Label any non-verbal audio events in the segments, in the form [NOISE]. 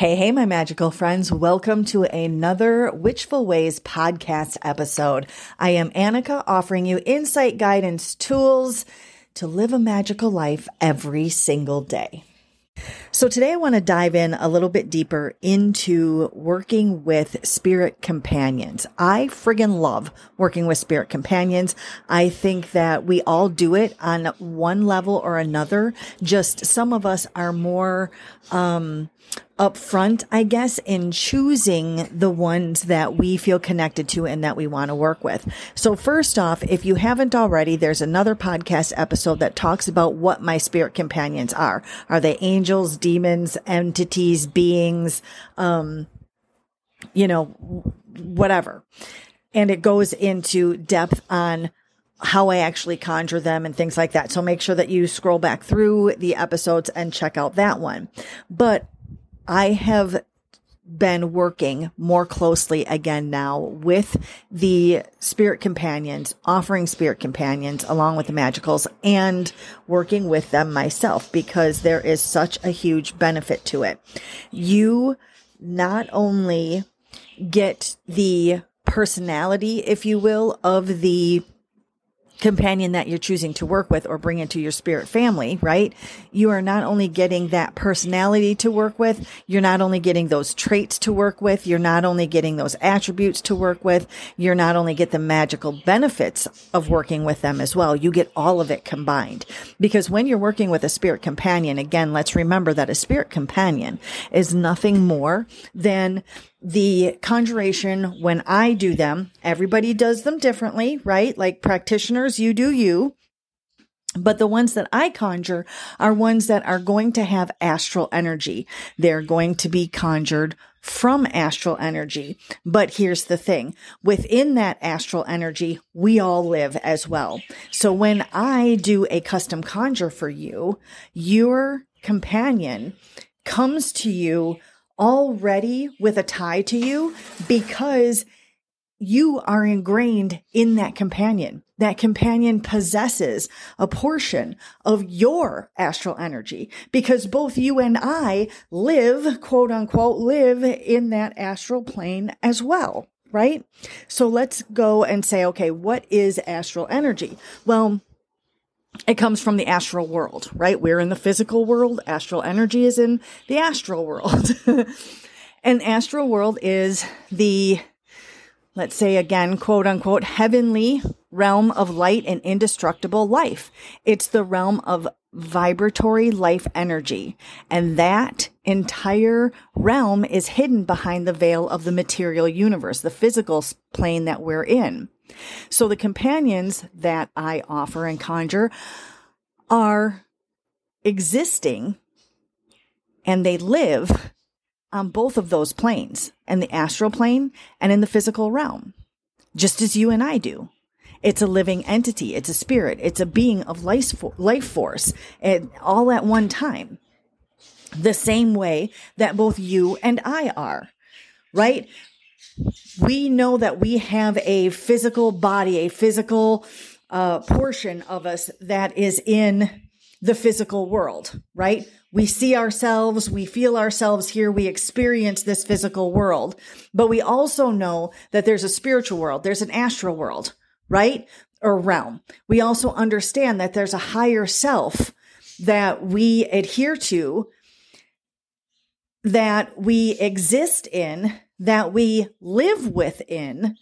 Hey, hey, my magical friends. Welcome to another Witchful Ways podcast episode. I am Annika offering you insight, guidance, tools to live a magical life every single day. So today I want to dive in a little bit deeper into working with spirit companions. I friggin' love working with spirit companions. I think that we all do it on one level or another. Just some of us are more, um, upfront, I guess, in choosing the ones that we feel connected to and that we want to work with. So first off, if you haven't already, there's another podcast episode that talks about what my spirit companions are. Are they angels, demons, entities, beings, um, you know, whatever. And it goes into depth on how I actually conjure them and things like that. So make sure that you scroll back through the episodes and check out that one. But I have been working more closely again now with the spirit companions, offering spirit companions along with the magicals and working with them myself because there is such a huge benefit to it. You not only get the personality, if you will, of the companion that you're choosing to work with or bring into your spirit family, right? You are not only getting that personality to work with, you're not only getting those traits to work with, you're not only getting those attributes to work with, you're not only get the magical benefits of working with them as well. You get all of it combined. Because when you're working with a spirit companion, again, let's remember that a spirit companion is nothing more than the conjuration when I do them, everybody does them differently, right? Like practitioners, you do you. But the ones that I conjure are ones that are going to have astral energy. They're going to be conjured from astral energy. But here's the thing. Within that astral energy, we all live as well. So when I do a custom conjure for you, your companion comes to you already with a tie to you because you are ingrained in that companion. That companion possesses a portion of your astral energy because both you and I live, quote unquote, live in that astral plane as well, right? So let's go and say, okay, what is astral energy? Well, it comes from the astral world, right? We're in the physical world. Astral energy is in the astral world. [LAUGHS] and astral world is the, let's say again, quote unquote, heavenly realm of light and indestructible life. It's the realm of vibratory life energy. And that entire realm is hidden behind the veil of the material universe, the physical plane that we're in. So the companions that I offer and conjure are existing and they live on both of those planes in the astral plane and in the physical realm, just as you and I do. It's a living entity. It's a spirit. It's a being of life, force and all at one time. The same way that both you and I are, right? We know that we have a physical body, a physical uh, portion of us that is in the physical world, right? We see ourselves, we feel ourselves here, we experience this physical world, but we also know that there's a spiritual world, there's an astral world, right? Or realm. We also understand that there's a higher self that we adhere to, that we exist in, that we live within.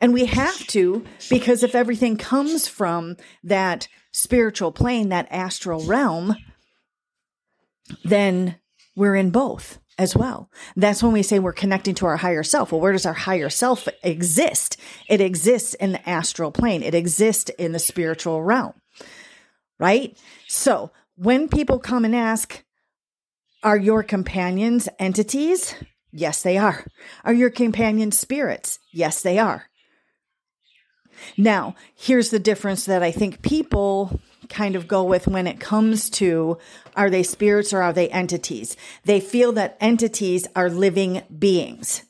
And we have to, because if everything comes from that spiritual plane, that astral realm, then we're in both as well. That's when we say we're connecting to our higher self. Well, where does our higher self exist? It exists in the astral plane. It exists in the spiritual realm, right? So when people come and ask, are your companions entities? Yes, they are. Are your companions spirits? Yes, they are. Now, here's the difference that I think people kind of go with when it comes to are they spirits or are they entities? They feel that entities are living beings,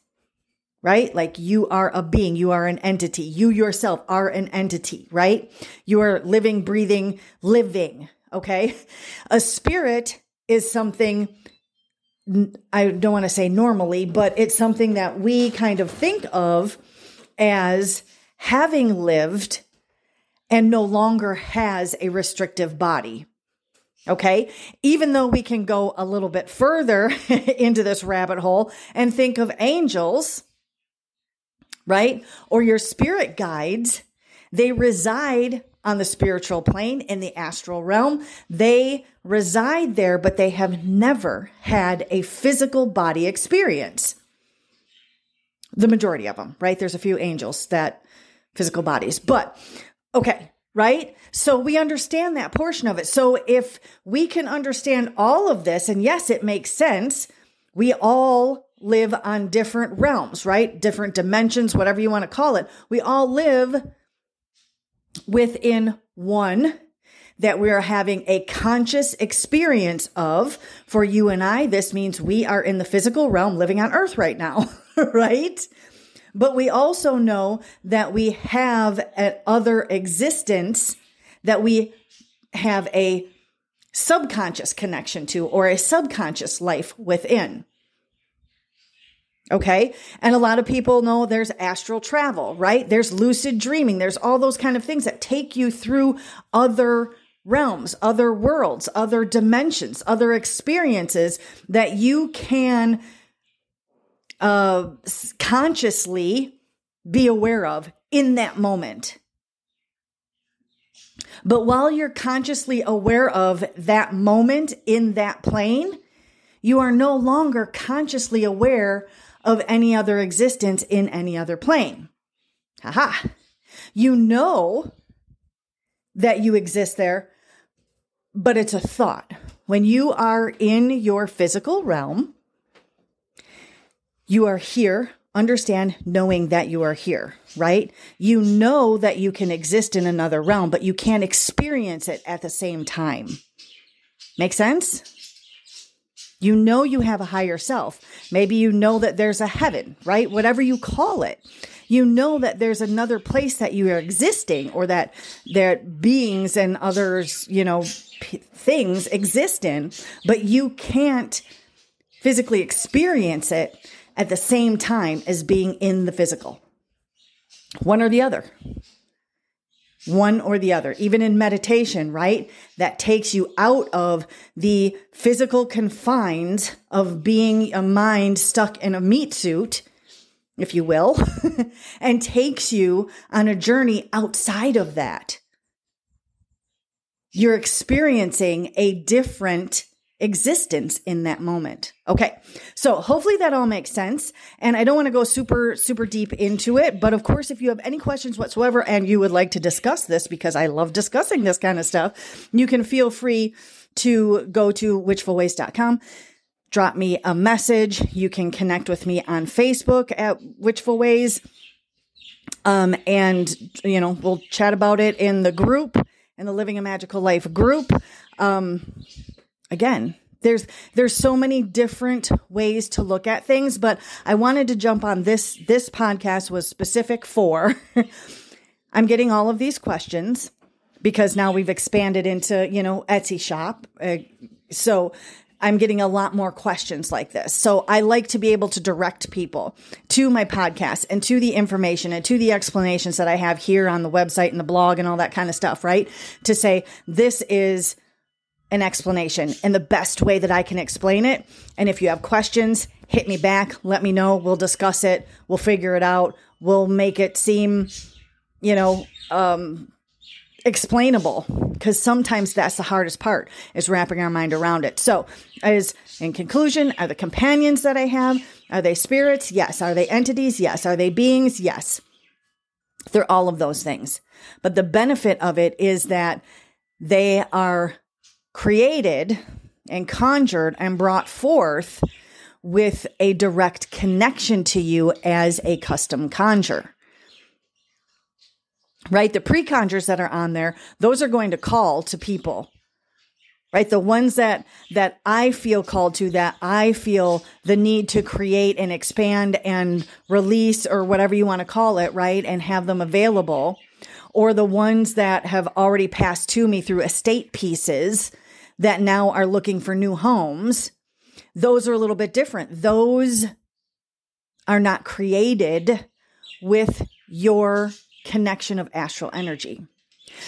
right? Like you are a being, you are an entity, you yourself are an entity, right? You are living, breathing, living, okay? A spirit is something I don't want to say normally, but it's something that we kind of think of as having lived and no longer has a restrictive body. Okay. Even though we can go a little bit further [LAUGHS] into this rabbit hole and think of angels, right? Or your spirit guides, they reside on the spiritual plane in the astral realm. They reside there, but they have never had a physical body experience. The majority of them, right? There's a few angels that physical bodies, but okay, right? So we understand that portion of it. So if we can understand all of this, and yes, it makes sense, we all live on different realms, right? Different dimensions, whatever you want to call it. We all live within one that we are having a conscious experience of. For you and I, this means we are in the physical realm living on earth right now, [LAUGHS] right? But we also know that we have an other existence that we have a subconscious connection to or a subconscious life within. Okay. And a lot of people know there's astral travel, right? There's lucid dreaming. There's all those kind of things that take you through other realms, other worlds, other dimensions, other experiences that you can uh, consciously be aware of in that moment. But while you're consciously aware of that moment in that plane, you are no longer consciously aware of any other existence in any other plane. Haha. You know that you exist there, but it's a thought. When you are in your physical realm, you are here, understand knowing that you are here, right? You know that you can exist in another realm, but you can't experience it at the same time. Make sense? You know you have a higher self. Maybe you know that there's a heaven, right? Whatever you call it. You know that there's another place that you are existing or that that beings and others, you know, p- things exist in, but you can't physically experience it at the same time as being in the physical. One or the other one or the other. Even in meditation, right? That takes you out of the physical confines of being a mind stuck in a meat suit, if you will, [LAUGHS] and takes you on a journey outside of that. You're experiencing a different existence in that moment. Okay. So hopefully that all makes sense. And I don't want to go super, super deep into it. But of course, if you have any questions whatsoever and you would like to discuss this, because I love discussing this kind of stuff, you can feel free to go to witchfulways.com. Drop me a message. You can connect with me on Facebook at Witchful Ways. Um, and, you know, we'll chat about it in the group, in the Living a Magical Life group. Um, again, there's there's so many different ways to look at things, but I wanted to jump on this this podcast was specific for [LAUGHS] I'm getting all of these questions because now we've expanded into, you know, Etsy shop. Uh, so I'm getting a lot more questions like this. So I like to be able to direct people to my podcast and to the information and to the explanations that I have here on the website and the blog and all that kind of stuff, right? To say this is an explanation in the best way that I can explain it. And if you have questions, hit me back, let me know. We'll discuss it, we'll figure it out, we'll make it seem, you know, um, explainable because sometimes that's the hardest part is wrapping our mind around it. So, as in conclusion, are the companions that I have are they spirits? Yes. Are they entities? Yes. Are they beings? Yes. They're all of those things. But the benefit of it is that they are created and conjured and brought forth with a direct connection to you as a custom conjure. Right? The pre conjures that are on there, those are going to call to people. Right? The ones that that I feel called to that I feel the need to create and expand and release or whatever you want to call it, right? And have them available or the ones that have already passed to me through estate pieces that now are looking for new homes, those are a little bit different. Those are not created with your connection of astral energy.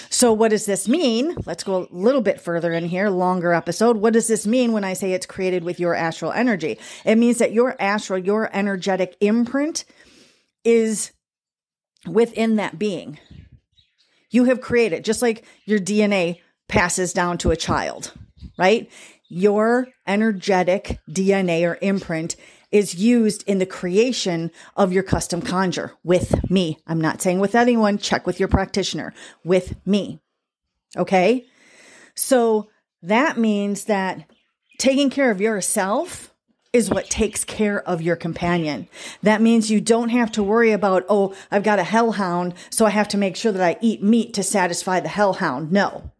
So, what does this mean? Let's go a little bit further in here, longer episode. What does this mean when I say it's created with your astral energy? It means that your astral, your energetic imprint is within that being. You have created, just like your DNA passes down to a child, right? Your energetic DNA or imprint is used in the creation of your custom conjure with me. I'm not saying with anyone, check with your practitioner, with me. Okay. So that means that taking care of yourself is what takes care of your companion. That means you don't have to worry about, oh, I've got a hellhound, so I have to make sure that I eat meat to satisfy the hellhound. No,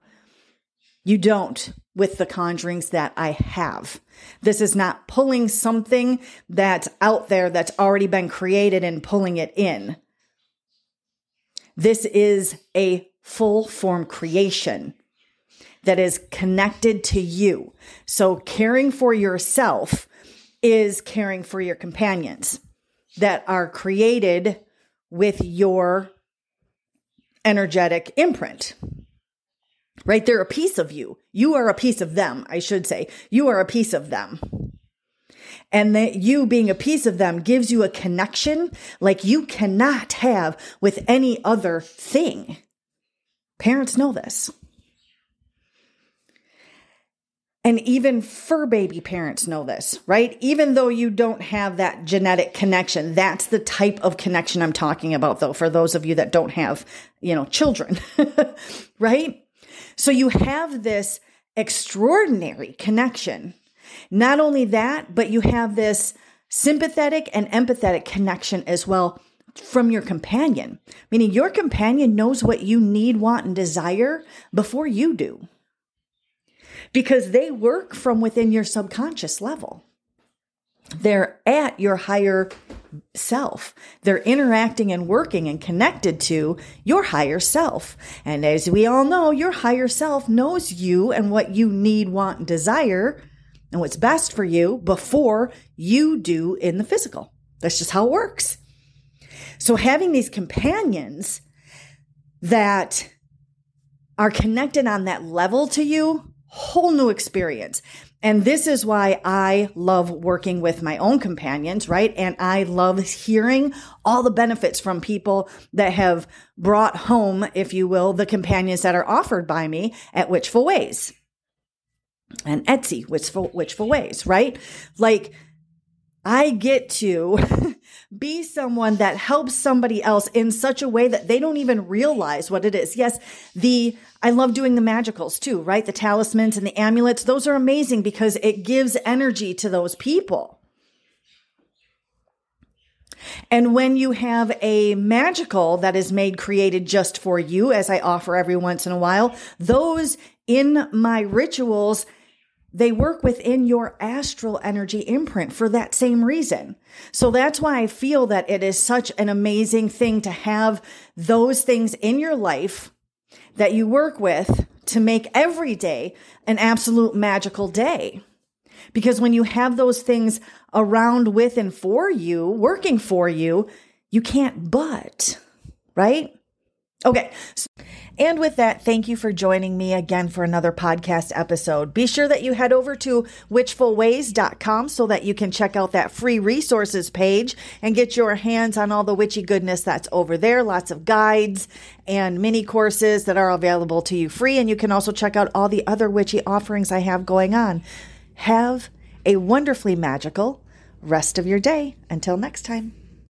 you don't with the conjurings that I have. This is not pulling something that's out there that's already been created and pulling it in. This is a full form creation that is connected to you. So caring for yourself is caring for your companions that are created with your energetic imprint right? They're a piece of you. You are a piece of them, I should say. You are a piece of them. And that you being a piece of them gives you a connection like you cannot have with any other thing. Parents know this. And even fur baby parents know this, right? Even though you don't have that genetic connection, that's the type of connection I'm talking about, though, for those of you that don't have, you know, children, [LAUGHS] right? So you have this extraordinary connection. Not only that, but you have this sympathetic and empathetic connection as well from your companion, meaning your companion knows what you need, want, and desire before you do because they work from within your subconscious level. They're at your higher self. They're interacting and working and connected to your higher self. And as we all know, your higher self knows you and what you need, want, and desire and what's best for you before you do in the physical. That's just how it works. So having these companions that are connected on that level to you, whole new experience. And this is why I love working with my own companions, right? And I love hearing all the benefits from people that have brought home, if you will, the companions that are offered by me at Witchful Ways and Etsy, Witchful, Witchful Ways, right? Like, I get to [LAUGHS] be someone that helps somebody else in such a way that they don't even realize what it is. Yes, the I love doing the magicals too, right? The talismans and the amulets, those are amazing because it gives energy to those people. And when you have a magical that is made created just for you, as I offer every once in a while, those in my rituals they work within your astral energy imprint for that same reason. So that's why I feel that it is such an amazing thing to have those things in your life that you work with to make every day an absolute magical day. Because when you have those things around with and for you, working for you, you can't but, right? Okay. And with that, thank you for joining me again for another podcast episode. Be sure that you head over to witchfulways.com so that you can check out that free resources page and get your hands on all the witchy goodness that's over there. Lots of guides and mini courses that are available to you free. And you can also check out all the other witchy offerings I have going on. Have a wonderfully magical rest of your day. Until next time.